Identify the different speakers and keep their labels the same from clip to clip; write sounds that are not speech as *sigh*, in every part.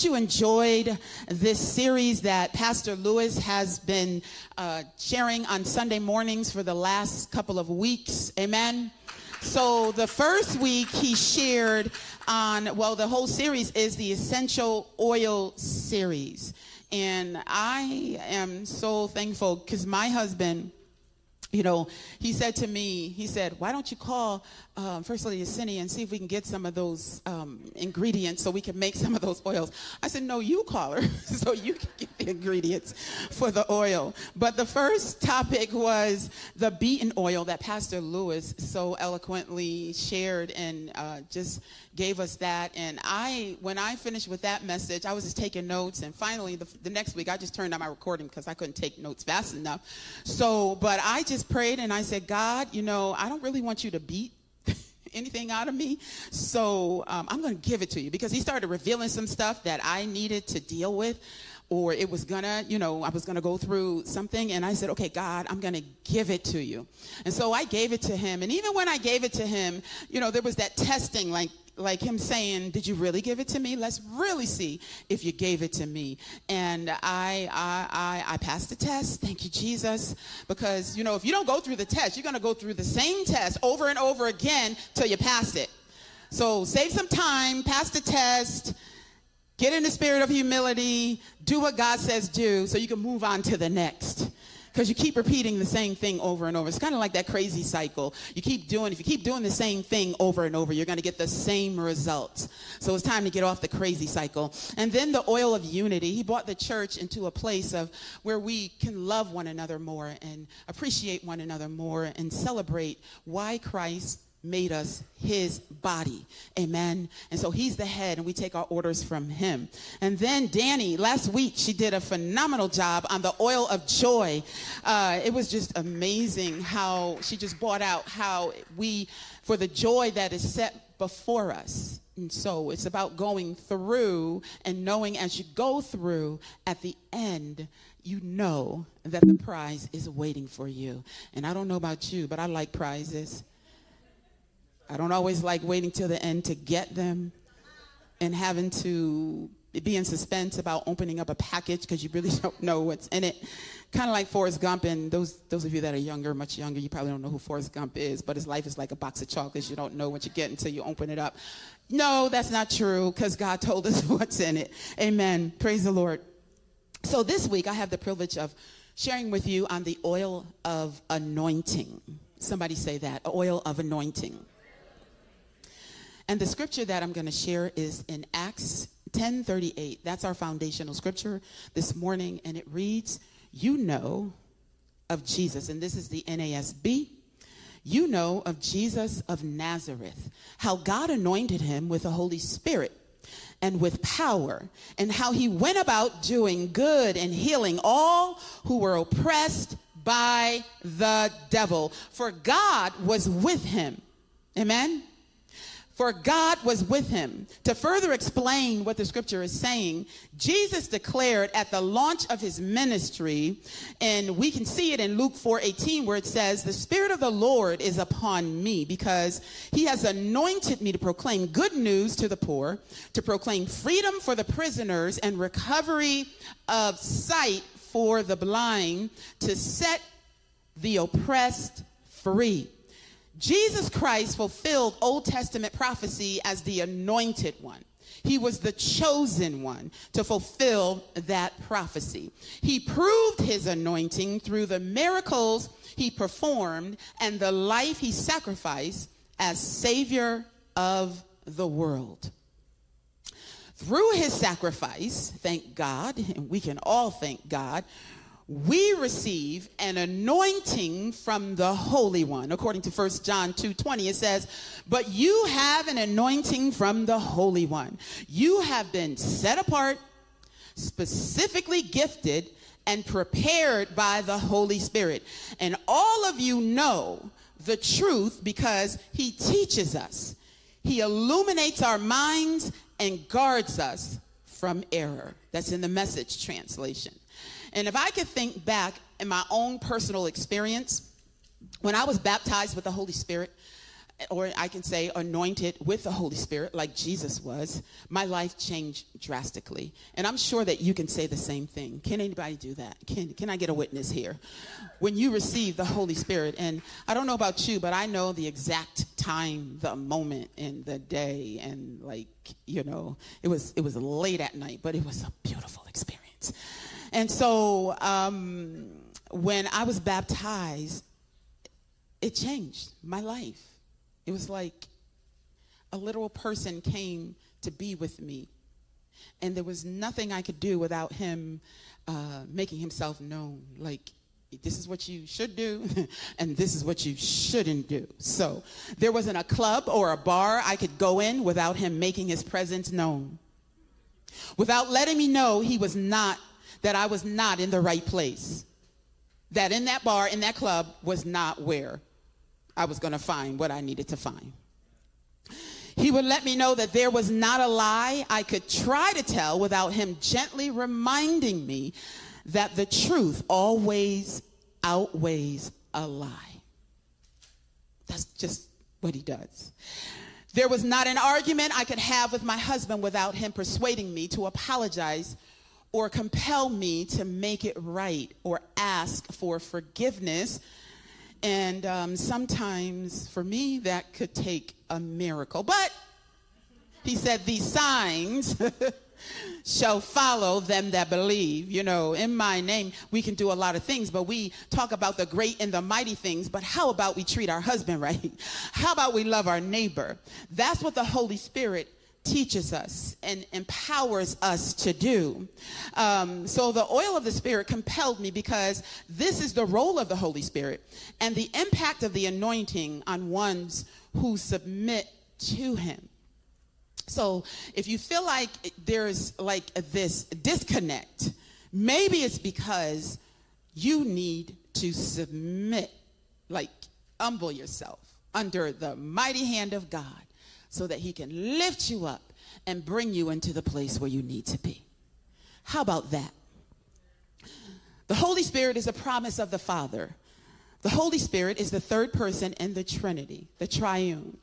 Speaker 1: haven't you enjoyed this series that Pastor Lewis has been uh, sharing on Sunday mornings for the last couple of weeks? Amen. So the first week he shared on, well, the whole series is the Essential Oil series. And I am so thankful because my husband, you know, he said to me, he said, why don't you call um, First Lady Cindy and see if we can get some of those um, ingredients so we can make some of those oils. I said, no, you call her *laughs* so you can get the ingredients for the oil. But the first topic was the beaten oil that Pastor Lewis so eloquently shared and uh, just gave us that. And I, when I finished with that message, I was just taking notes. And finally, the, the next week, I just turned on my recording because I couldn't take notes fast enough. So, but I just prayed and I said, God, you know, I don't really want you to beat anything out of me. So um, I'm going to give it to you because he started revealing some stuff that I needed to deal with or it was gonna, you know, I was gonna go through something, and I said, okay, God, I'm gonna give it to you. And so I gave it to him. And even when I gave it to him, you know, there was that testing, like, like him saying, "Did you really give it to me? Let's really see if you gave it to me." And I, I, I, I passed the test. Thank you, Jesus, because you know if you don't go through the test, you're going to go through the same test over and over again till you pass it. So save some time, pass the test, get in the spirit of humility, do what God says do, so you can move on to the next because you keep repeating the same thing over and over. It's kind of like that crazy cycle. You keep doing, if you keep doing the same thing over and over, you're going to get the same results. So it's time to get off the crazy cycle. And then the oil of unity. He brought the church into a place of where we can love one another more and appreciate one another more and celebrate why Christ made us his body. Amen. And so he's the head, and we take our orders from him. And then Danny, last week, she did a phenomenal job on the oil of joy. Uh, it was just amazing how she just brought out how we, for the joy that is set before us. And so it's about going through and knowing as you go through at the end, you know that the prize is waiting for you. And I don't know about you, but I like prizes. I don't always like waiting till the end to get them and having to be in suspense about opening up a package because you really *laughs* don't know what's in it. Kind of like Forrest Gump, and those those of you that are younger, much younger, you probably don't know who Forrest Gump is, but his life is like a box of chocolates. You don't know what you get until you open it up. No, that's not true because God *laughs* told us *laughs* what's in it. Amen. Praise the Lord. So this week I have the privilege of sharing with you on the oil of anointing. Somebody say that, oil of anointing. And the scripture that I'm going to share is in Acts 10:38. That's our foundational scripture this morning and it reads, "You know of Jesus." And this is the NASB. You know of Jesus of Nazareth, how God anointed him with the Holy Spirit and with power, and how he went about doing good and healing all who were oppressed by the devil, for God was with him. Amen for God was with him. To further explain what the scripture is saying, Jesus declared at the launch of his ministry, and we can see it in Luke 4:18 where it says, "The spirit of the Lord is upon me because he has anointed me to proclaim good news to the poor, to proclaim freedom for the prisoners and recovery of sight for the blind, to set the oppressed free." Jesus Christ fulfilled Old Testament prophecy as the anointed one. He was the chosen one to fulfill that prophecy. He proved his anointing through the miracles he performed and the life he sacrificed as Savior of the world. Through his sacrifice, thank God, and we can all thank God, we receive an anointing from the Holy One. According to 1 John 2:20 it says, "But you have an anointing from the Holy One. You have been set apart, specifically gifted and prepared by the Holy Spirit. And all of you know the truth because he teaches us. He illuminates our minds and guards us from error." That's in the message translation. And if I could think back in my own personal experience, when I was baptized with the Holy Spirit, or I can say anointed with the Holy Spirit, like Jesus was, my life changed drastically. And I'm sure that you can say the same thing. Can anybody do that? Can, can I get a witness here? When you receive the Holy Spirit, and I don't know about you, but I know the exact time, the moment, and the day, and like, you know, it was, it was late at night, but it was a beautiful experience. And so um, when I was baptized, it changed my life it was like a literal person came to be with me. And there was nothing I could do without him uh, making himself known. Like, this is what you should do, *laughs* and this is what you shouldn't do. So there wasn't a club or a bar I could go in without him making his presence known. Without letting me know he was not, that I was not in the right place. That in that bar, in that club, was not where I was going to find what I needed to find. He would let me know that there was not a lie I could try to tell without him gently reminding me that the truth always outweighs a lie. That's just what he does. There was not an argument I could have with my husband without him persuading me to apologize or compel me to make it right or ask for forgiveness and um, sometimes for me, that could take a miracle. But he said, These signs *laughs* shall follow them that believe. You know, in my name, we can do a lot of things, but we talk about the great and the mighty things. But how about we treat our husband *laughs* right? How about we love our neighbor? That's what the Holy Spirit teaches us and empowers us to do. Um, so the oil of the Spirit compelled me because this is the role of the Holy Spirit and the impact of the anointing on ones who submit to Him. So if you feel like there's like this disconnect, maybe it's because you need to submit, like humble yourself under the mighty hand of God so that he can lift you up and bring you into the place where you need to be. How about that? The Holy Spirit is a promise of the Father. The Holy Spirit is the third person in the Trinity, the triune.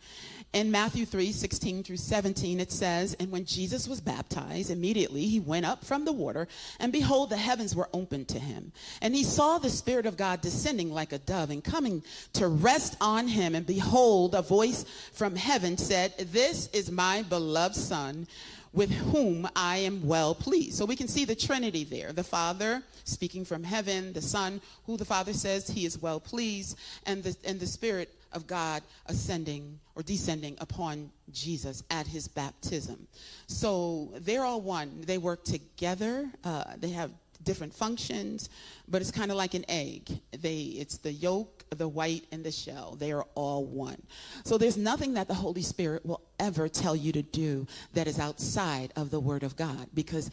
Speaker 1: In Matthew 3 16 through 17, it says, And when Jesus was baptized, immediately he went up from the water, and behold, the heavens were opened to him. And he saw the Spirit of God descending like a dove and coming to rest on him. And behold, a voice from heaven said, This is my beloved Son with whom I am well pleased. So we can see the Trinity there the Father speaking from heaven, the Son, who the Father says he is well pleased, and the, and the Spirit of God ascending or descending upon Jesus at his baptism. So they're all one. They work together. Uh, they have different functions, but it's kind of like an egg. They, it's the yolk, the white, and the shell. They are all one. So there's nothing that the Holy Spirit will ever tell you to do that is outside of the Word of God because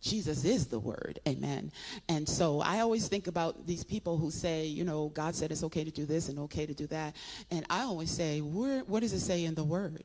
Speaker 1: Jesus is the word. Amen. And so I always think about these people who say, you know, God said it's okay to do this and okay to do that. And I always say, what does it say in the word?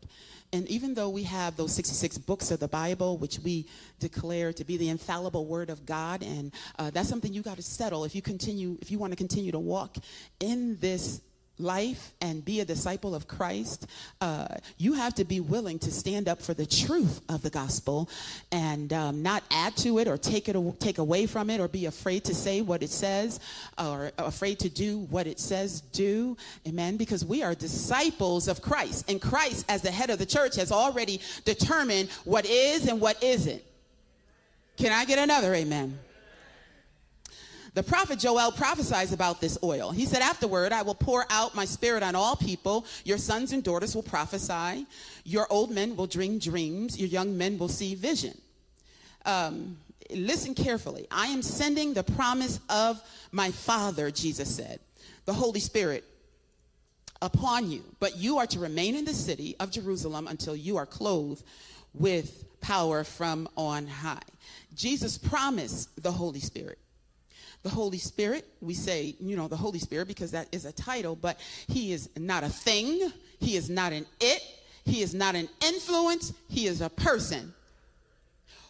Speaker 1: And even though we have those 66 books of the Bible, which we declare to be the infallible word of God, and uh, that's something you got to settle if you continue, if you want to continue to walk in this life and be a disciple of Christ, uh, you have to be willing to stand up for the truth of the gospel and um, not add to it or take it take away from it or be afraid to say what it says or afraid to do what it says do. Amen. Because we are disciples of Christ, and Christ, as the head of the church, has already determined what is and what isn't. Can I get another amen? The prophet Joel prophesies about this oil. He said, Afterward, I will pour out my spirit on all people. Your sons and daughters will prophesy. Your old men will dream dreams. Your young men will see vision. Um, listen carefully. I am sending the promise of my Father, Jesus said, the Holy Spirit upon you. But you are to remain in the city of Jerusalem until you are clothed with power from on high. Jesus promised the Holy Spirit the Holy Spirit. We say, you know, the Holy Spirit because that is a title, but he is not a thing. He is not an it. He is not an influence. He is a person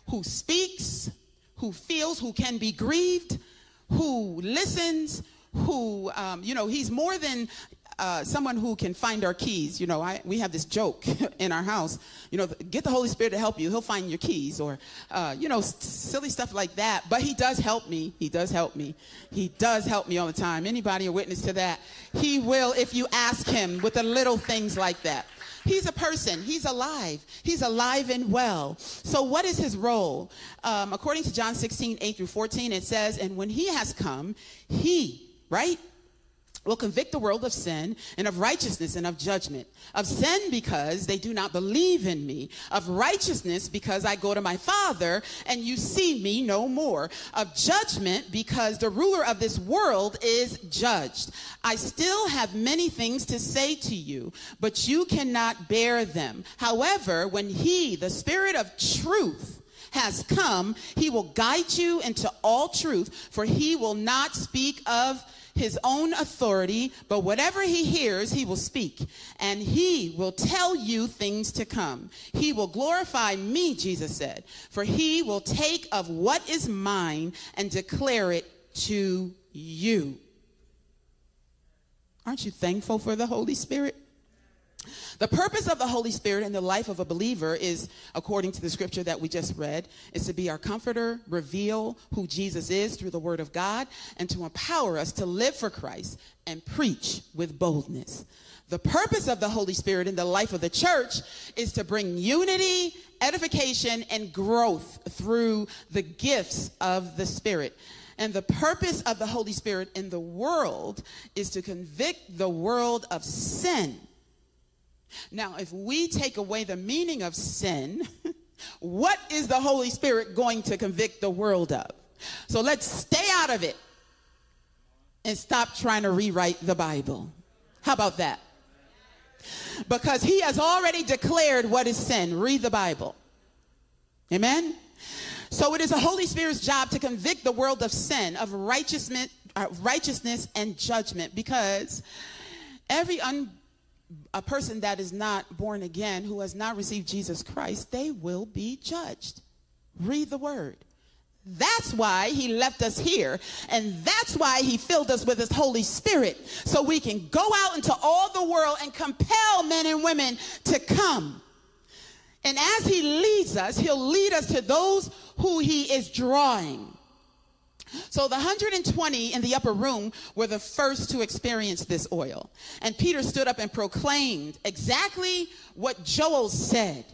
Speaker 1: who speaks, who feels, who can be grieved, who listens, who, um, you know, he's more than uh, someone who can find our keys. You know, I, we have this joke *laughs* in our house. You know, get the Holy Spirit to help you. He'll find your keys, or uh, you know, s- silly stuff like that. But He does help me. He does help me. He does help me all the time. Anybody a witness to that? He will if you ask Him with the little things like that. He's a person. He's alive. He's alive and well. So, what is his role? Um, according to John 16, 8 through 14, it says, And when he has come, he, right? Will convict the world of sin and of righteousness and of judgment. Of sin because they do not believe in me. Of righteousness because I go to my Father and you see me no more. Of judgment because the ruler of this world is judged. I still have many things to say to you, but you cannot bear them. However, when he, the Spirit of truth, has come, he will guide you into all truth, for he will not speak of his own authority, but whatever he hears, he will speak, and he will tell you things to come. He will glorify me, Jesus said, for he will take of what is mine and declare it to you. Aren't you thankful for the Holy Spirit? The purpose of the Holy Spirit in the life of a believer is, according to the scripture that we just read, is to be our comforter, reveal who Jesus is through the word of God, and to empower us to live for Christ and preach with boldness. The purpose of the Holy Spirit in the life of the church is to bring unity, edification, and growth through the gifts of the Spirit. And the purpose of the Holy Spirit in the world is to convict the world of sin now, if we take away the meaning of sin, *laughs* what is the Holy Spirit going to convict the world of? So let's stay out of it and stop trying to rewrite the Bible. How about that? Because he has already declared what is sin. Read the Bible. Amen? So it is the Holy Spirit's job to convict the world of sin, of righteousness, uh, righteousness and judgment, because every un a person that is not born again, who has not received Jesus Christ, they will be judged. Read the word. That's why he left us here. And that's why he filled us with his Holy Spirit. So we can go out into all the world and compel men and women to come. And as he leads us, he'll lead us to those who he is drawing. So the 120 in the upper room were the first to experience this oil. And Peter stood up and proclaimed exactly what Joel said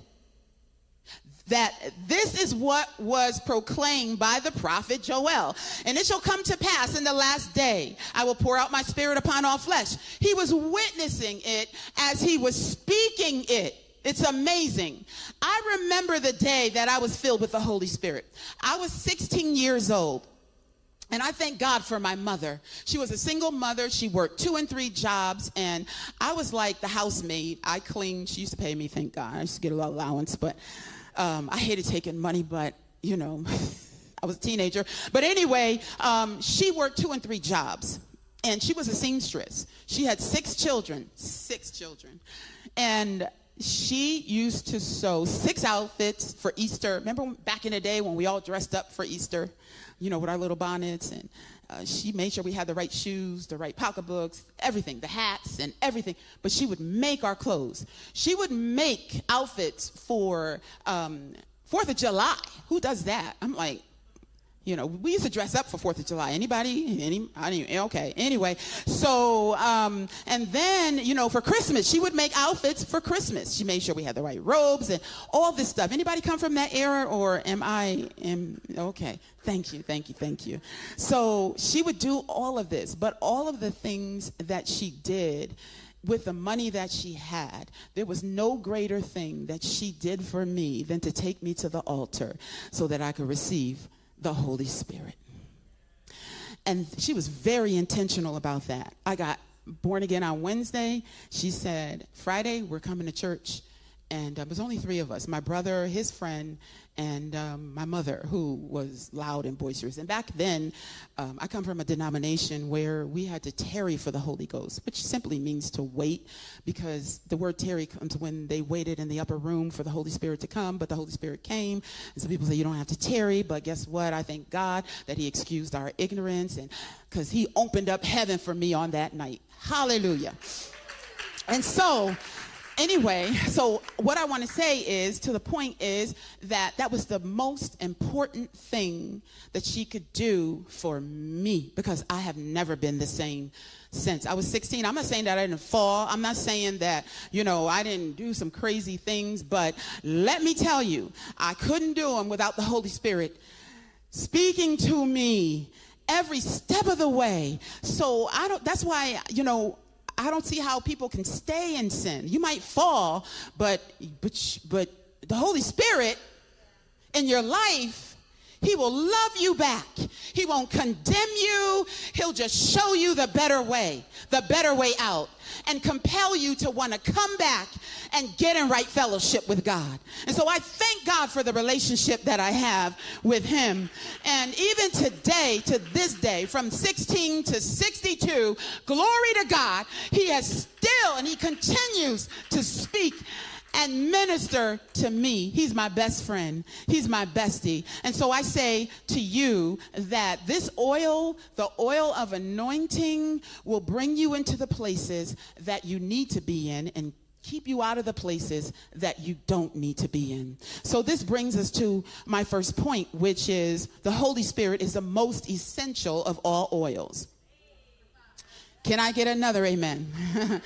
Speaker 1: that this is what was proclaimed by the prophet Joel. And it shall come to pass in the last day, I will pour out my spirit upon all flesh. He was witnessing it as he was speaking it. It's amazing. I remember the day that I was filled with the Holy Spirit. I was 16 years old. And I thank God for my mother. She was a single mother. She worked two and three jobs. And I was like the housemaid. I cleaned. She used to pay me, thank God. I used to get a lot of allowance. But um, I hated taking money, but, you know, *laughs* I was a teenager. But anyway, um, she worked two and three jobs. And she was a seamstress. She had six children. Six children. And she used to sew six outfits for Easter. Remember back in the day when we all dressed up for Easter? you know, with our little bonnets. And uh, she made sure we had the right shoes, the right pocketbooks, everything, the hats and everything. But she would make our clothes. She would make outfits for um, Fourth of July. Who does that? I'm like, you know, we used to dress up for Fourth of July. Anybody? Any? I didn't, okay. Anyway, so um, and then you know, for Christmas, she would make outfits for Christmas. She made sure we had the right robes and all this stuff. Anybody come from that era, or am I? Am okay. Thank you, thank you, thank you. So she would do all of this, but all of the things that she did with the money that she had, there was no greater thing that she did for me than to take me to the altar so that I could receive the Holy Spirit. And she was very intentional about that. I got born again on Wednesday. She said, Friday, we're coming to church. and uh, it was only three of us my brother, his friend, and um, my mother, who was loud and boisterous. And back then, um, I come from a denomination where we had to tarry for the Holy Ghost, which simply means to wait, because the word tarry comes when they waited in the upper room for the Holy Spirit to come, but the Holy Spirit came. And some people say you don't have to tarry, but guess what? I thank God that He excused our ignorance, and because He opened up heaven for me on that night. Hallelujah. And so, anyway, so what I want to say is to the point is that that was the most important thing that she could do for me because I have never been the same since I was 16. I'm not saying that I didn't fall. I'm not saying that, you know, I didn't do some crazy things, but let me tell you, I couldn't do them without the Holy Spirit speaking to me every step of the way. So I don't that's why, you know, I don't see how people can stay in sin. You might fall, but but but the Holy Spirit in your life he will love you back. He won't condemn you. He'll just show you the better way, the better way out, and compel you to want to come back and get in right fellowship with God. And so I thank God for the relationship that I have with Him. And even today, to this day, from 16 to 62, glory to God, He has still and He continues to speak and minister to me. He's my best friend. He's my bestie. And so I say to you that this oil, the oil of anointing, will bring you into the places that you need to be in and keep you out of the places that you don't need to be in. So this brings us to my first point, which is the Holy Spirit is the most essential of all oils. Can I get another amen? *laughs*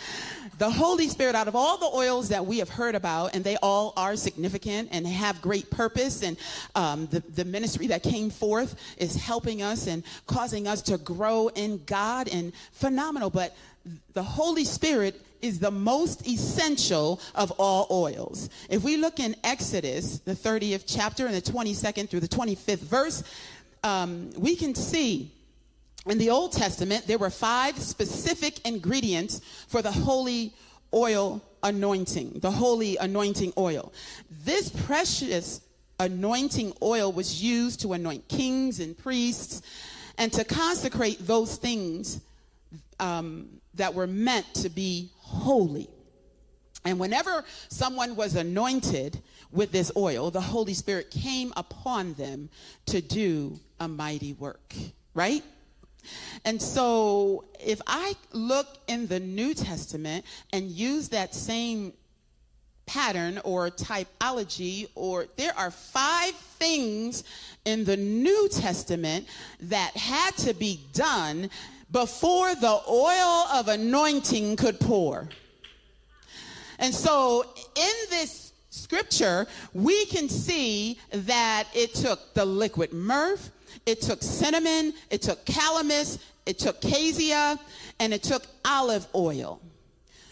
Speaker 1: the Holy Spirit, out of all the oils that we have heard about, and they all are significant and have great purpose, and um, the, the ministry that came forth is helping us and causing us to grow in God and phenomenal. But the Holy Spirit is the most essential of all oils. If we look in Exodus, the 30th chapter, and the 22nd through the 25th verse, um, we can see in the Old Testament, there were five specific ingredients for the holy oil anointing, the holy anointing oil. This precious anointing oil was used to anoint kings and priests and to consecrate those things um, that were meant to be holy. And whenever someone was anointed with this oil, the Holy Spirit came upon them to do a mighty work, right? And so, if I look in the New Testament and use that same pattern or typology, or there are five things in the New Testament that had to be done before the oil of anointing could pour. And so, in this scripture, we can see that it took the liquid myrrh it took cinnamon, it took calamus, it took cassia, and it took olive oil.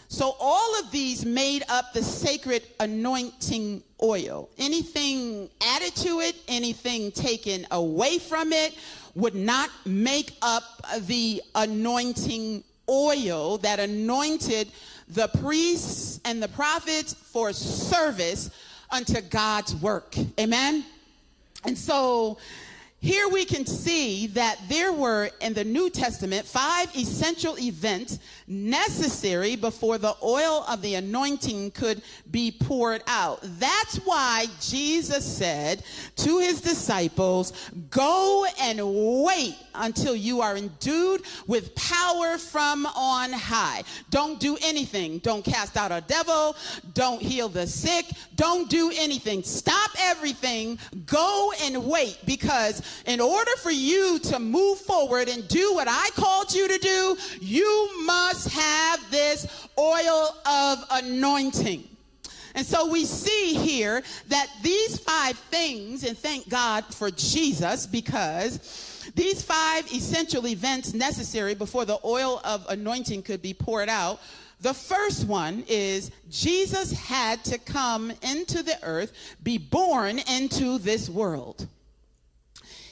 Speaker 1: So all of these made up the sacred anointing oil. Anything added to it, anything taken away from it would not make up the anointing oil that anointed the priests and the prophets for service unto God's work. Amen. And so here we can see that there were in the New Testament five essential events necessary before the oil of the anointing could be poured out. That's why Jesus said to his disciples, Go and wait until you are endued with power from on high. Don't do anything. Don't cast out a devil. Don't heal the sick. Don't do anything. Stop everything. Go and wait because in order for you to move forward and do what I called you to do, you must have this oil of anointing. And so we see here that these five things, and thank God for Jesus because these five essential events necessary before the oil of anointing could be poured out. The first one is Jesus had to come into the earth, be born into this world.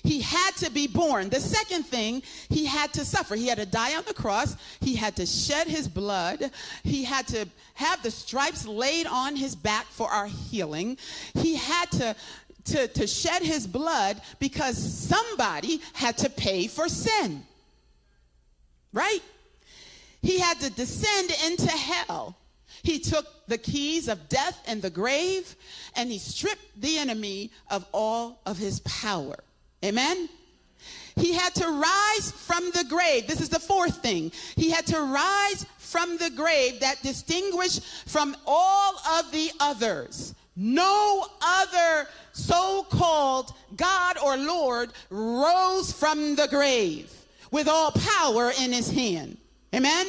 Speaker 1: He had to be born. The second thing, he had to suffer. He had to die on the cross. He had to shed his blood. He had to have the stripes laid on his back for our healing. He had to to, to shed his blood because somebody had to pay for sin. Right? He had to descend into hell. He took the keys of death and the grave and he stripped the enemy of all of his power. Amen? He had to rise from the grave. This is the fourth thing. He had to rise from the grave that distinguished from all of the others. No other so called God or Lord rose from the grave with all power in his hand. Amen?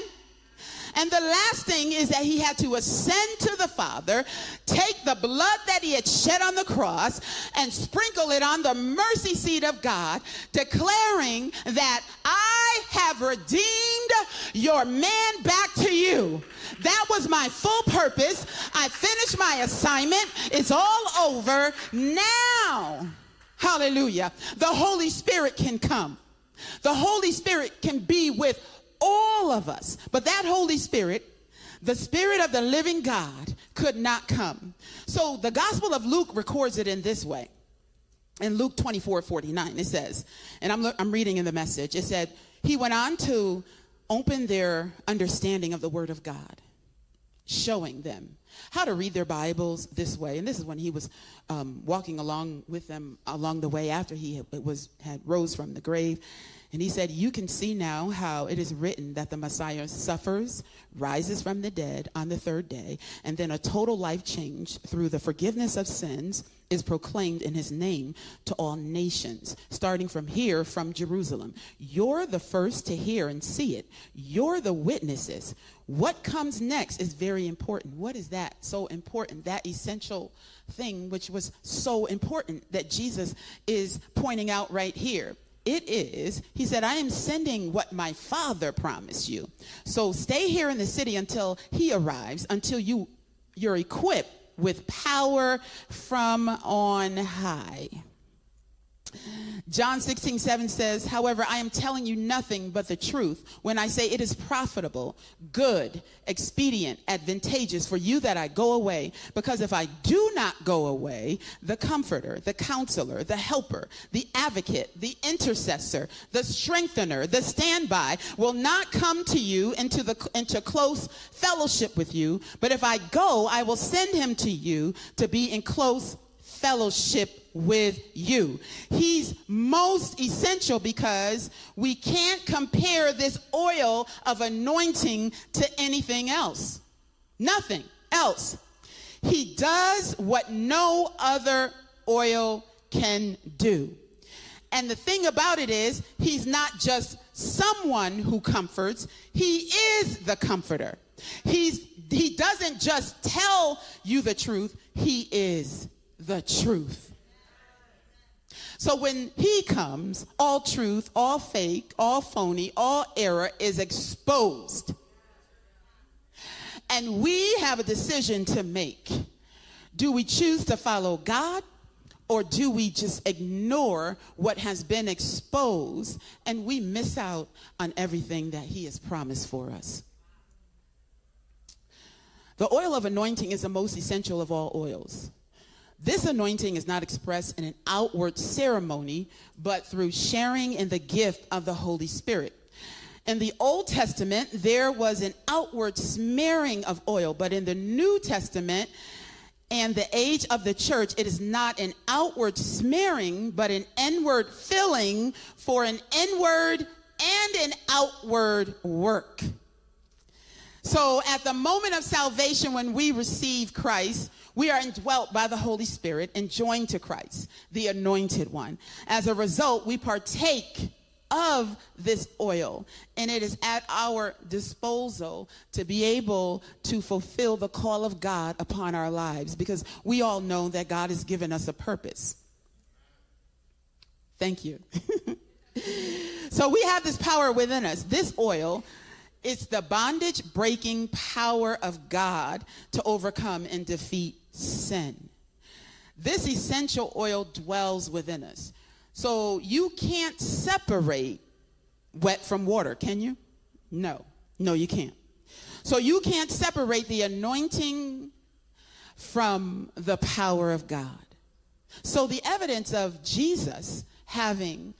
Speaker 1: And the last thing is that he had to ascend to the Father, take the blood that he had shed on the cross, and sprinkle it on the mercy seat of God, declaring that I have redeemed your man back to you. That was my full purpose. I finished my assignment. It's all over. Now, hallelujah, the Holy Spirit can come. The Holy Spirit can be with all of us. But that Holy Spirit, the Spirit of the living God, could not come. So the Gospel of Luke records it in this way. In Luke 24 49, it says, and I'm, I'm reading in the message, it said, He went on to open their understanding of the Word of God, showing them how to read their Bibles this way. And this is when he was um, walking along with them along the way after he was had rose from the grave. And he said, You can see now how it is written that the Messiah suffers, rises from the dead on the third day, and then a total life change through the forgiveness of sins is proclaimed in his name to all nations, starting from here, from Jerusalem. You're the first to hear and see it. You're the witnesses. What comes next is very important. What is that so important? That essential thing, which was so important that Jesus is pointing out right here. It is, he said, I am sending what my father promised you. So stay here in the city until he arrives, until you, you're equipped with power from on high. John 16, 7 says, However, I am telling you nothing but the truth when I say it is profitable, good, expedient, advantageous for you that I go away. Because if I do not go away, the comforter, the counselor, the helper, the advocate, the intercessor, the strengthener, the standby will not come to you into, the, into close fellowship with you. But if I go, I will send him to you to be in close fellowship with you. He's most essential because we can't compare this oil of anointing to anything else. Nothing else. He does what no other oil can do. And the thing about it is, he's not just someone who comforts, he is the comforter. He's, he doesn't just tell you the truth, he is the truth. So when he comes, all truth, all fake, all phony, all error is exposed. And we have a decision to make. Do we choose to follow God or do we just ignore what has been exposed and we miss out on everything that he has promised for us? The oil of anointing is the most essential of all oils. This anointing is not expressed in an outward ceremony, but through sharing in the gift of the Holy Spirit. In the Old Testament, there was an outward smearing of oil, but in the New Testament and the age of the church, it is not an outward smearing, but an inward filling for an inward and an outward work. So at the moment of salvation, when we receive Christ, we are indwelt by the Holy Spirit and joined to Christ, the anointed one. As a result, we partake of this oil, and it is at our disposal to be able to fulfill the call of God upon our lives because we all know that God has given us a purpose. Thank you. *laughs* so we have this power within us. This oil it's the bondage breaking power of God to overcome and defeat sin. This essential oil dwells within us. So you can't separate wet from water, can you? No. No, you can't. So you can't separate the anointing from the power of God. So the evidence of Jesus having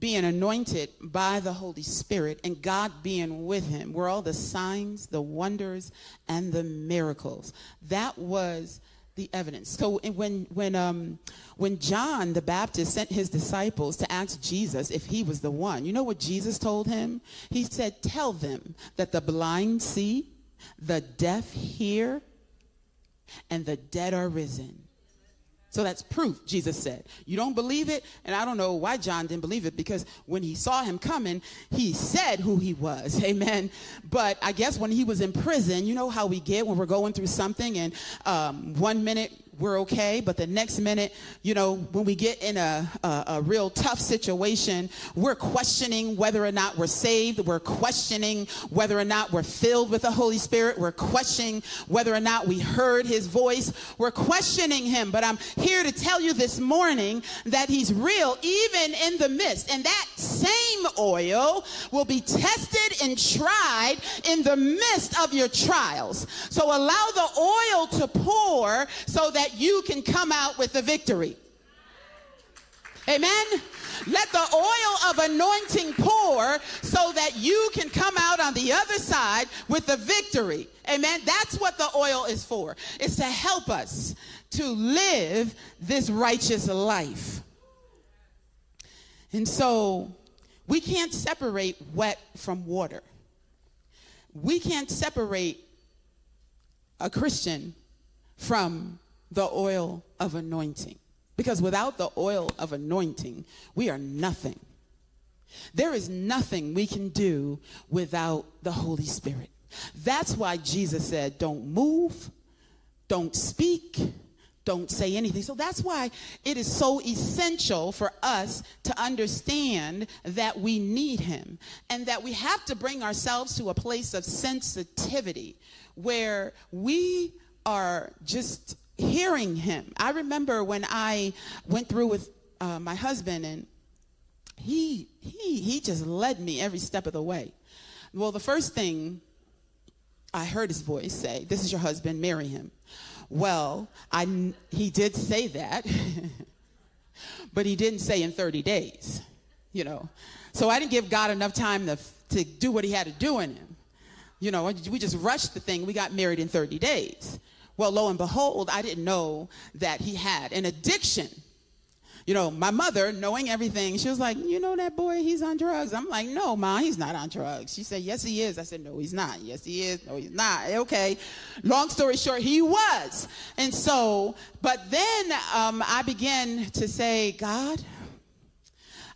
Speaker 1: being anointed by the Holy Spirit and God being with him were all the signs, the wonders, and the miracles. That was the evidence. So when when um, when John the Baptist sent his disciples to ask Jesus if he was the one, you know what Jesus told him? He said, "Tell them that the blind see, the deaf hear, and the dead are risen." So that's proof, Jesus said. You don't believe it? And I don't know why John didn't believe it because when he saw him coming, he said who he was. *laughs* Amen. But I guess when he was in prison, you know how we get when we're going through something and um, one minute we're okay. But the next minute, you know, when we get in a, a, a, real tough situation, we're questioning whether or not we're saved. We're questioning whether or not we're filled with the Holy Spirit. We're questioning whether or not we heard his voice. We're questioning him. But I'm here to tell you this morning that he's real even in the midst. And that same oil will be tested and tried in the midst of your trials. So allow the oil to pour so that that you can come out with the victory. Amen. Let the oil of anointing pour so that you can come out on the other side with the victory. Amen. That's what the oil is for. It's to help us to live this righteous life. And so we can't separate wet from water. We can't separate a Christian from the oil of anointing. Because without the oil of anointing, we are nothing. There is nothing we can do without the Holy Spirit. That's why Jesus said, Don't move, don't speak, don't say anything. So that's why it is so essential for us to understand that we need Him and that we have to bring ourselves to a place of sensitivity where we are just hearing him. I remember when I went through with uh, my husband and he he he just led me every step of the way. Well, the first thing I heard his voice say, "This is your husband, marry him." Well, I he did say that. *laughs* but he didn't say in 30 days, you know. So I didn't give God enough time to to do what he had to do in him. You know, we just rushed the thing. We got married in 30 days. Well, lo and behold, I didn't know that he had an addiction. You know, my mother, knowing everything, she was like, You know that boy, he's on drugs. I'm like, No, ma, he's not on drugs. She said, Yes, he is. I said, No, he's not. Yes, he is. No, he's not. Okay. Long story short, he was. And so, but then um, I began to say, God,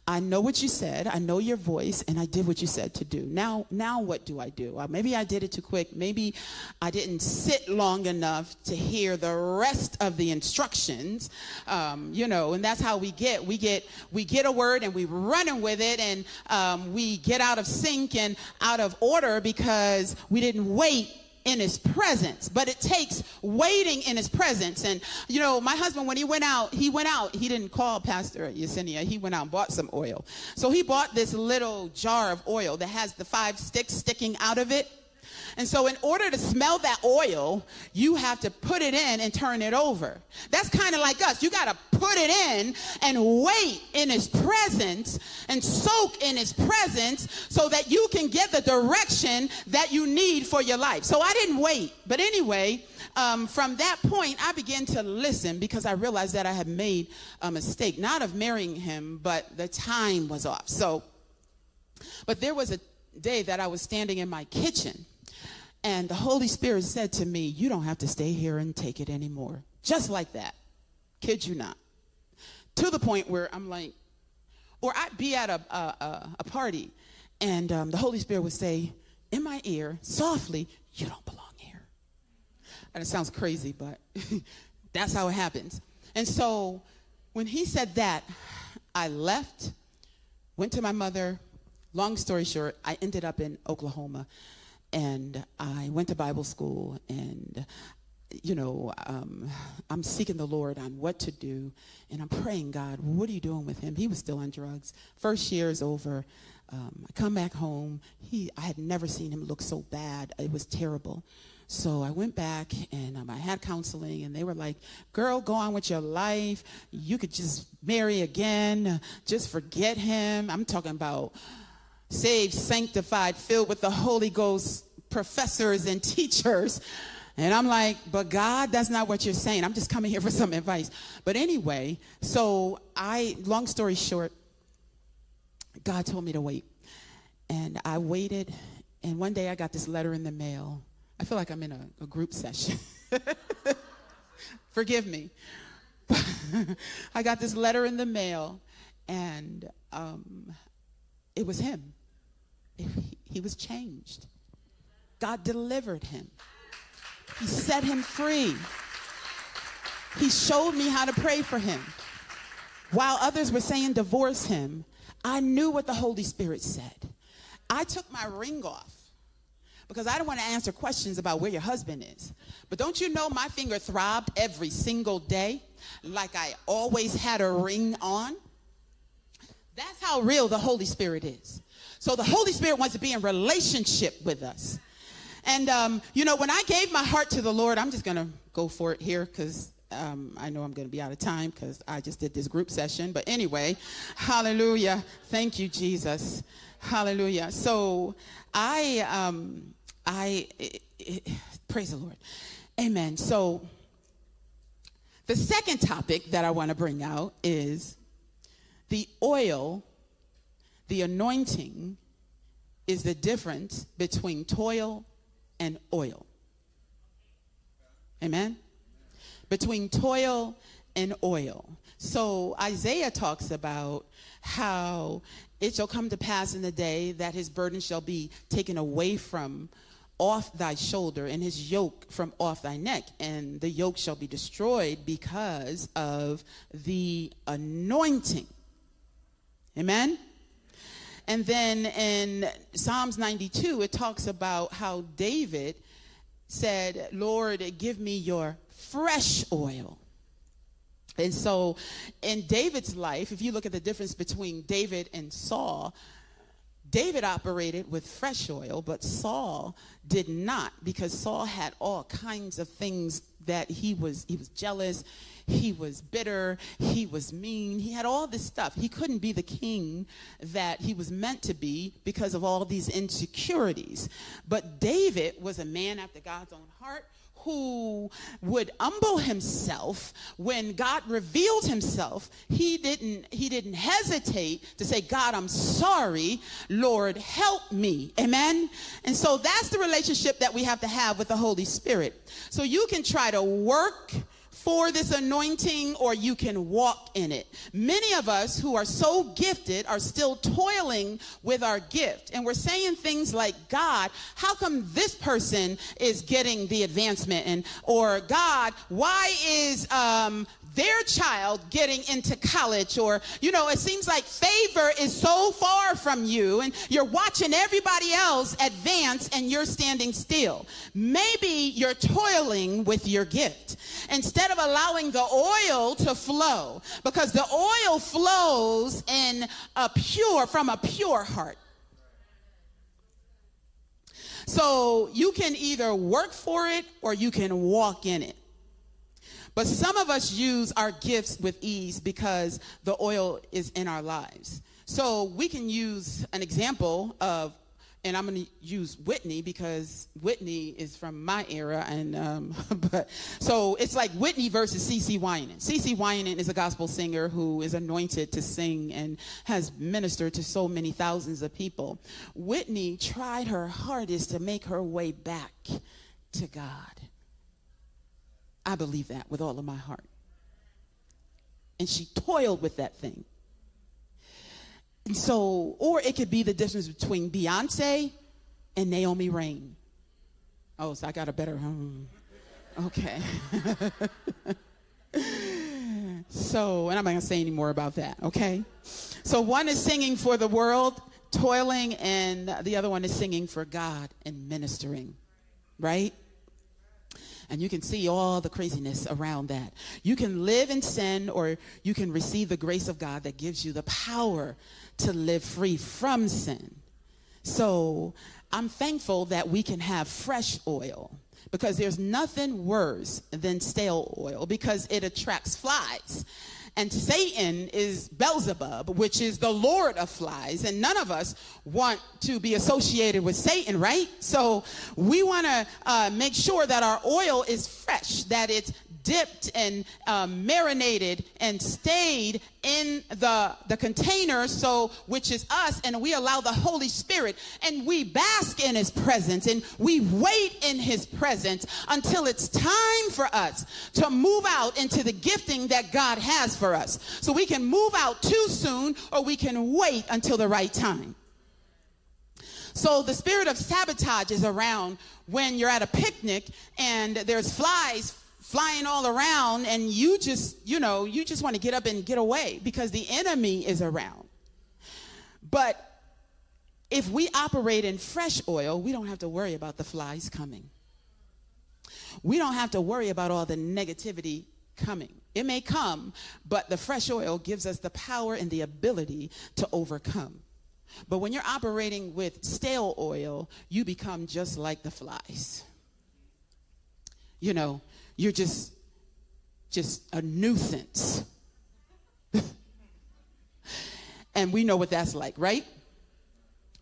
Speaker 1: I know what you said. I know your voice, and I did what you said to do. Now, now what do I do? Uh, maybe I did it too quick. Maybe I didn't sit long enough to hear the rest of the instructions. Um, you know, and that's how we get. We get we get a word and we running with it, and um, we get out of sync and out of order because we didn't wait in his presence but it takes waiting in his presence. And you know my husband when he went out he went out he didn't call pastor yesenia. He went out and bought some oil. So he bought this little jar of oil that has the five sticks sticking out of it and so, in order to smell that oil, you have to put it in and turn it over. That's kind of like us. You got to put it in and wait in His presence and soak in His presence so that you can get the direction that you need for your life. So, I didn't wait. But anyway, um, from that point, I began to listen because I realized that I had made a mistake, not of marrying him, but the time was off. So, but there was a day that I was standing in my kitchen and the Holy Spirit said to me, You don't have to stay here and take it anymore. Just like that. Kid you not. To the point where I'm like, or I'd be at a, a, a party and um, the Holy Spirit would say in my ear, softly, You don't belong here. And it sounds crazy, but *laughs* that's how it happens. And so when he said that, I left, went to my mother. Long story short, I ended up in Oklahoma and I went to Bible school and you know, um, I'm seeking the Lord on what to do, and I'm praying, God, what are you doing with him? He was still on drugs. First year is over. Um, I come back home. He, I had never seen him look so bad. It was terrible. So I went back and um, I had counseling, and they were like, Girl, go on with your life. You could just marry again. Just forget him. I'm talking about saved, sanctified, filled with the Holy Ghost professors and teachers. And I'm like, but God, that's not what you're saying. I'm just coming here for some advice. But anyway, so I, long story short, God told me to wait. And I waited. And one day I got this letter in the mail. I feel like I'm in a, a group session. *laughs* Forgive me. *laughs* I got this letter in the mail, and um, it was him. He was changed. God delivered him. He set him free. He showed me how to pray for him. While others were saying divorce him, I knew what the Holy Spirit said. I took my ring off because I don't want to answer questions about where your husband is. But don't you know my finger throbbed every single day like I always had a ring on? That's how real the Holy Spirit is. So the Holy Spirit wants to be in relationship with us. And, um, you know, when I gave my heart to the Lord, I'm just going to go for it here because um, I know I'm going to be out of time because I just did this group session. But anyway, hallelujah. Thank you, Jesus. Hallelujah. So I, um, I, it, it, praise the Lord. Amen. So the second topic that I want to bring out is the oil, the anointing is the difference between toil and oil. Amen? Between toil and oil. So Isaiah talks about how it shall come to pass in the day that his burden shall be taken away from off thy shoulder and his yoke from off thy neck and the yoke shall be destroyed because of the anointing amen and then in Psalms 92, it talks about how David said, Lord, give me your fresh oil. And so in David's life, if you look at the difference between David and Saul, David operated with fresh oil, but Saul did not because Saul had all kinds of things that he was he was jealous, he was bitter, he was mean, he had all this stuff. He couldn't be the king that he was meant to be because of all these insecurities. But David was a man after God's own heart who would humble himself when God revealed himself, he didn't he didn't hesitate to say, "God, I'm sorry. Lord, help me." Amen. And so that's the relationship that we have to have with the Holy Spirit. So you can try to work for this anointing or you can walk in it. Many of us who are so gifted are still toiling with our gift. And we're saying things like, God, how come this person is getting the advancement? And, or God, why is um, their child getting into college or you know it seems like favor is so far from you and you're watching everybody else advance and you're standing still. Maybe you're toiling with your gift. Instead of allowing the oil to flow because the oil flows in a pure from a pure heart. So you can either work for it or you can walk in it but some of us use our gifts with ease because the oil is in our lives. So we can use an example of, and I'm going to use Whitney because Whitney is from my era, and um, *laughs* but so it's like Whitney versus CeCe Winans. CeCe Winans is a gospel singer who is anointed to sing and has ministered to so many thousands of people. Whitney tried her hardest to make her way back to God. I believe that with all of my heart. And she toiled with that thing. And so, or it could be the difference between Beyonce and Naomi Raine. Oh, so I got a better home. Okay. *laughs* so, and I'm not going to say any more about that, okay? So, one is singing for the world, toiling, and the other one is singing for God and ministering, right? And you can see all the craziness around that. You can live in sin or you can receive the grace of God that gives you the power to live free from sin. So I'm thankful that we can have fresh oil because there's nothing worse than stale oil because it attracts flies and Satan is Beelzebub, which is the Lord of flies. And none of us want to be associated with Satan, right? So we want to uh, make sure that our oil is fresh, that it's dipped and um, marinated and stayed in the, the container, so which is us, and we allow the Holy Spirit and we bask in his presence and we wait in his presence until it's time for us to move out into the gifting that God has for us. So we can move out too soon or we can wait until the right time. So the spirit of sabotage is around when you're at a picnic and there's flies flying all around and you just, you know, you just want to get up and get away because the enemy is around. But if we operate in fresh oil, we don't have to worry about the flies coming. We don't have to worry about all the negativity coming. It may come, but the fresh oil gives us the power and the ability to overcome. But when you're operating with stale oil, you become just like the flies. You know, you're just just a nuisance. *laughs* and we know what that's like, right?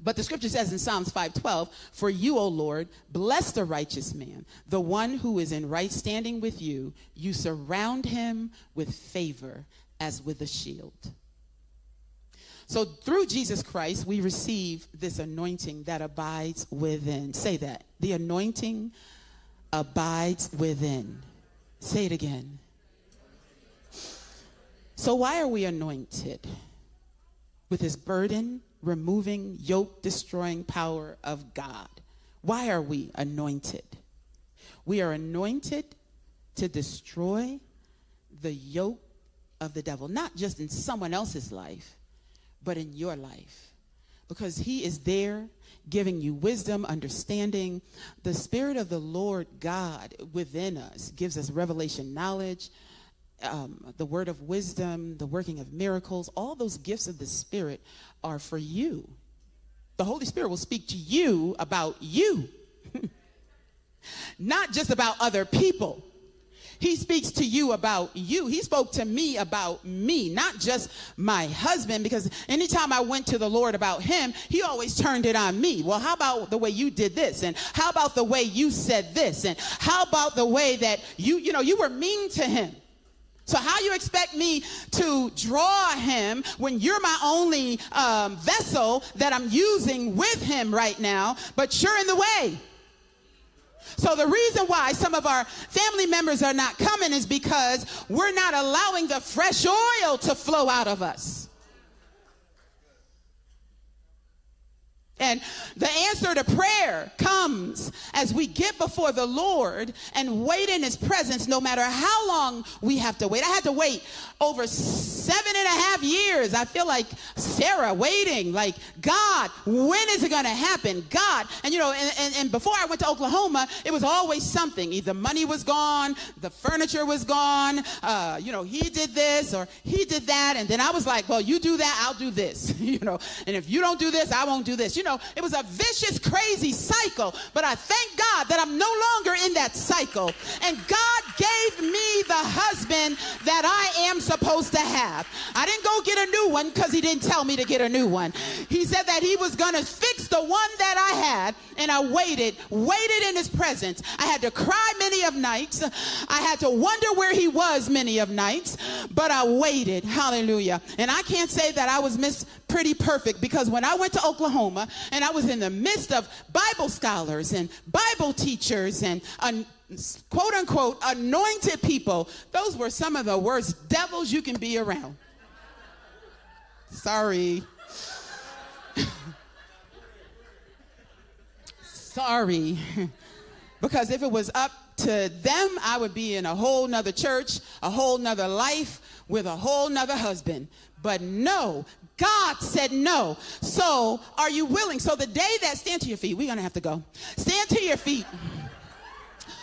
Speaker 1: But the scripture says in Psalms 5:12, "For you, O Lord, bless the righteous man, the one who is in right standing with you. You surround him with favor as with a shield." So through Jesus Christ, we receive this anointing that abides within. Say that. The anointing abides within. Say it again. So, why are we anointed? With his burden removing, yoke destroying power of God. Why are we anointed? We are anointed to destroy the yoke of the devil, not just in someone else's life, but in your life. Because he is there giving you wisdom, understanding. The Spirit of the Lord God within us gives us revelation knowledge, um, the word of wisdom, the working of miracles. All those gifts of the Spirit are for you. The Holy Spirit will speak to you about you, *laughs* not just about other people. He speaks to you about you. He spoke to me about me, not just my husband, because anytime I went to the Lord about him, he always turned it on me. Well, how about the way you did this? And how about the way you said this? And how about the way that you, you know, you were mean to him? So how you expect me to draw him when you're my only um, vessel that I'm using with him right now, but you're in the way? So the reason why some of our family members are not coming is because we're not allowing the fresh oil to flow out of us. And the answer to prayer comes as we get before the Lord and wait in his presence no matter how long we have to wait. I had to wait over seven and a half years. I feel like Sarah waiting, like, God, when is it going to happen? God. And, you know, and, and, and, before I went to Oklahoma, it was always something. Either money was gone, the furniture was gone, uh, you know, he did this or he did that. And then I was like, well, you do that, I'll do this, *laughs* you know. And if you don't do this, I won't do this. You know, it was a vicious, crazy cycle. But I thank God that I'm no longer in that cycle. And God gave me the husband that I am supposed to have. I didn't go get a new one because he didn't tell me to get a new one. He said that he was going to fix the one that I had, and I waited, waited in his presence. I had to cry many of nights. I had to wonder where he was many of nights, but I waited. Hallelujah. And I can't say that I was Miss Pretty Perfect because when I went to Oklahoma and I was in the midst of Bible scholars and Bible teachers and quote unquote anointed people, those were some of the worst devils you can be around. Sorry. *laughs* Sorry. *laughs* because if it was up to them, I would be in a whole nother church, a whole nother life with a whole nother husband. But no, God said no. So are you willing? So the day that, stand to your feet, we're going to have to go. Stand to your feet.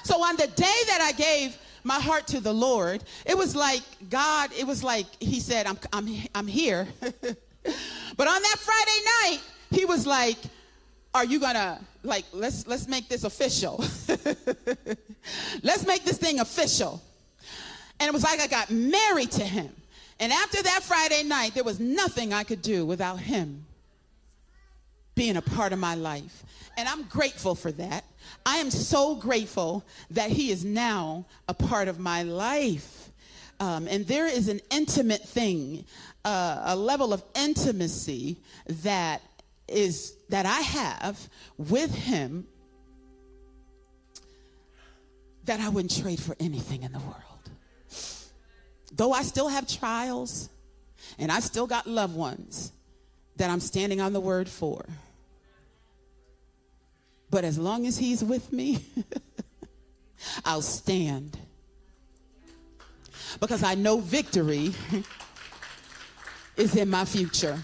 Speaker 1: So on the day that I gave my heart to the Lord, it was like God, it was like He said, I'm, I'm, I'm here. *laughs* but on that Friday night, He was like, Are you gonna, like, let's, let's make this official. *laughs* let's make this thing official. And it was like I got married to Him. And after that Friday night, there was nothing I could do without Him being a part of my life. And I'm grateful for that. I am so grateful that He is now a part of my life. Um, and there is an intimate thing, uh, a level of intimacy that is that I have with Him that I wouldn't trade for anything in the world. Though I still have trials and I still got loved ones that I'm standing on the word for. But as long as he's with me, *laughs* I'll stand. Because I know victory *laughs* is in my future.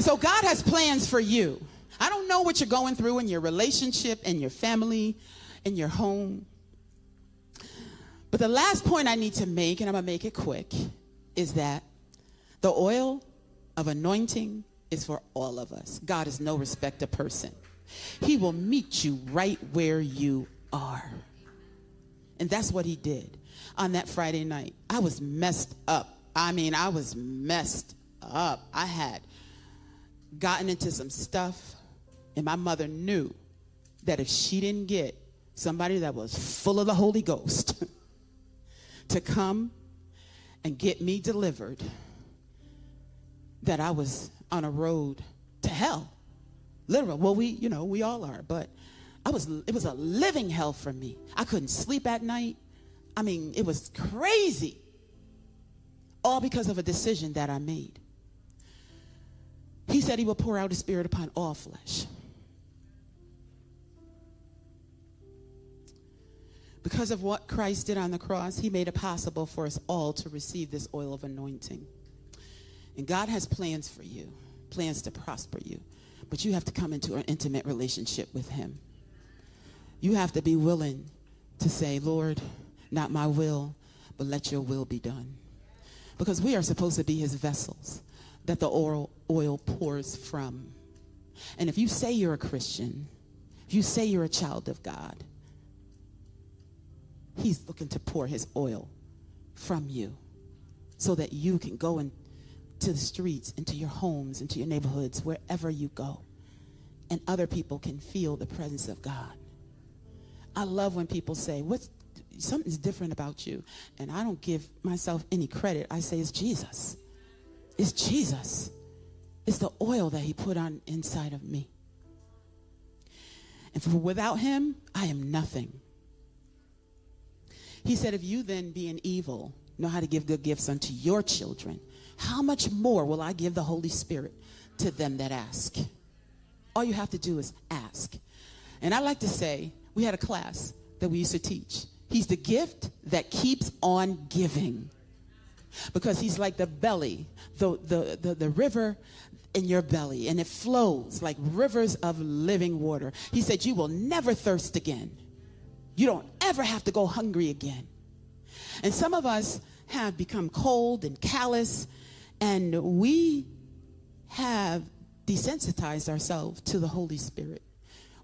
Speaker 1: And so God has plans for you. I don't know what you're going through in your relationship, in your family, in your home. But the last point I need to make, and I'm going to make it quick, is that the oil of anointing is for all of us. God is no respecter person. He will meet you right where you are. And that's what he did on that Friday night. I was messed up. I mean, I was messed up. I had gotten into some stuff, and my mother knew that if she didn't get somebody that was full of the Holy Ghost *laughs* to come and get me delivered, that I was on a road to hell. Literal. Well, we, you know, we all are, but I was it was a living hell for me. I couldn't sleep at night. I mean, it was crazy. All because of a decision that I made. He said he will pour out his spirit upon all flesh. Because of what Christ did on the cross, he made it possible for us all to receive this oil of anointing. And God has plans for you, plans to prosper you. But you have to come into an intimate relationship with him. You have to be willing to say, Lord, not my will, but let your will be done. Because we are supposed to be his vessels that the oil, oil pours from. And if you say you're a Christian, if you say you're a child of God, He's looking to pour his oil from you so that you can go into the streets, into your homes, into your neighborhoods, wherever you go, and other people can feel the presence of God. I love when people say, What's something's different about you? And I don't give myself any credit. I say it's Jesus. It's Jesus. It's the oil that he put on inside of me. And for without him, I am nothing. He said, If you then, being evil, know how to give good gifts unto your children, how much more will I give the Holy Spirit to them that ask? All you have to do is ask. And I like to say, we had a class that we used to teach. He's the gift that keeps on giving. Because he's like the belly, the, the, the, the river in your belly, and it flows like rivers of living water. He said, You will never thirst again. You don't ever have to go hungry again. And some of us have become cold and callous, and we have desensitized ourselves to the Holy Spirit.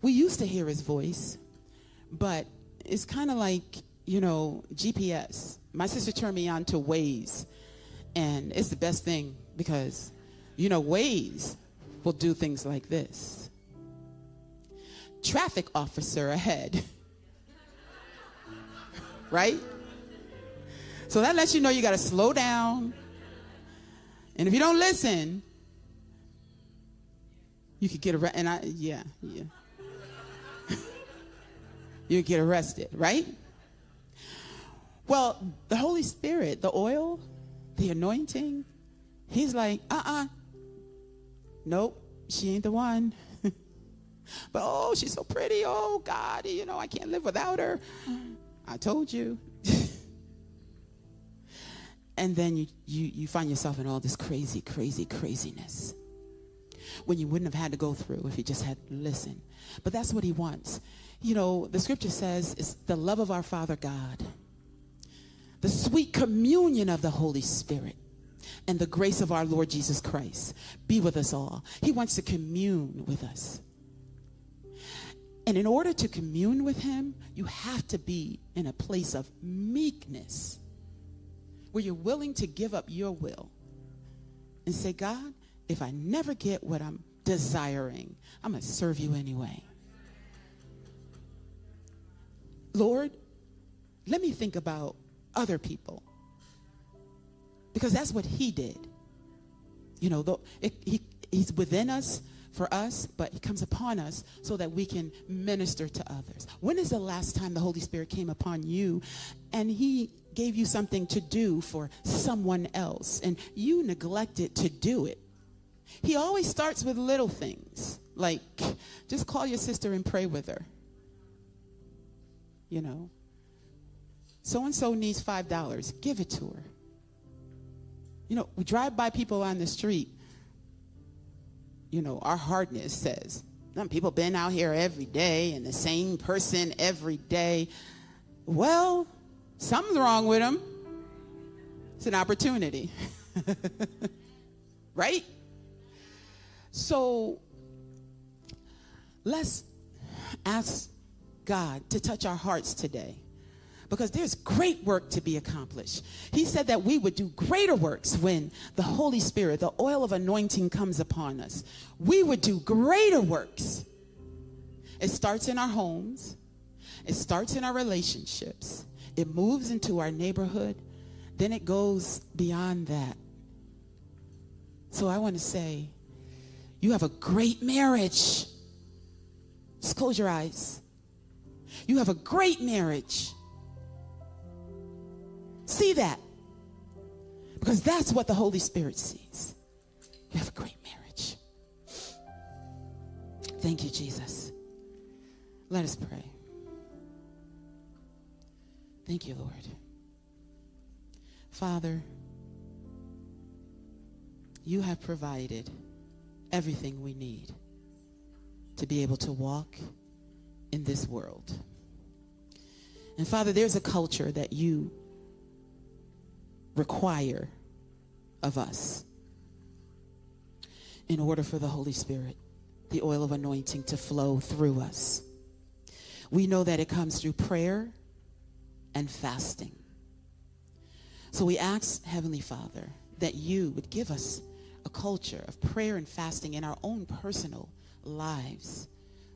Speaker 1: We used to hear his voice, but it's kind of like, you know, GPS. My sister turned me on to Waze, and it's the best thing because, you know, Waze will do things like this. Traffic officer ahead. *laughs* right? So that lets you know you got to slow down. And if you don't listen, you could get arrested. And I, yeah, yeah. *laughs* you get arrested, right? Well, the Holy Spirit, the oil, the anointing, he's like, uh uh-uh. uh Nope, she ain't the one. *laughs* but oh, she's so pretty. Oh, God, you know, I can't live without her. I told you. *laughs* and then you, you, you find yourself in all this crazy, crazy, craziness. when you wouldn't have had to go through if you just had listened. But that's what he wants. You know, the scripture says it's the love of our Father God, the sweet communion of the Holy Spirit, and the grace of our Lord Jesus Christ be with us all. He wants to commune with us. And in order to commune with him, you have to be in a place of meekness where you're willing to give up your will and say, God, if I never get what I'm desiring, I'm going to serve you anyway. Lord, let me think about other people because that's what he did. You know, the, it, he, he's within us for us, but he comes upon us so that we can minister to others. When is the last time the Holy Spirit came upon you and he gave you something to do for someone else and you neglected to do it? He always starts with little things, like just call your sister and pray with her. You know, so and so needs $5, give it to her. You know, we drive by people on the street. You know, our hardness says, some people been out here every day and the same person every day. Well, something's wrong with them. It's an opportunity. *laughs* right? So let's ask God to touch our hearts today because there's great work to be accomplished. He said that we would do greater works when the Holy Spirit, the oil of anointing comes upon us. We would do greater works. It starts in our homes, it starts in our relationships, it moves into our neighborhood, then it goes beyond that. So I want to say, you have a great marriage. Just close your eyes. You have a great marriage. See that. Because that's what the Holy Spirit sees. You have a great marriage. Thank you, Jesus. Let us pray. Thank you, Lord. Father, you have provided everything we need to be able to walk in this world. And Father, there's a culture that you require of us in order for the Holy Spirit, the oil of anointing, to flow through us. We know that it comes through prayer and fasting. So we ask, Heavenly Father, that you would give us a culture of prayer and fasting in our own personal lives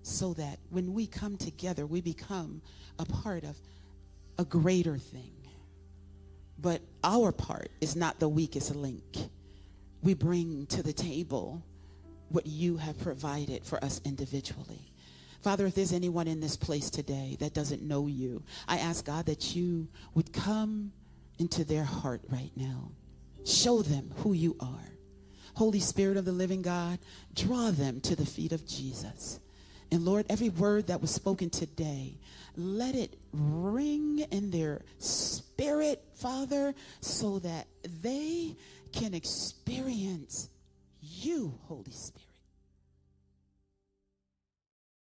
Speaker 1: so that when we come together, we become a part of a greater thing but our part is not the weakest link. We bring to the table what you have provided for us individually. Father, if there's anyone in this place today that doesn't know you, I ask God that you would come into their heart right now. Show them who you are. Holy Spirit of the living God, draw them to the feet of Jesus. And Lord, every word that was spoken today, let it ring in their spirit, Father, so that they can experience you, Holy Spirit.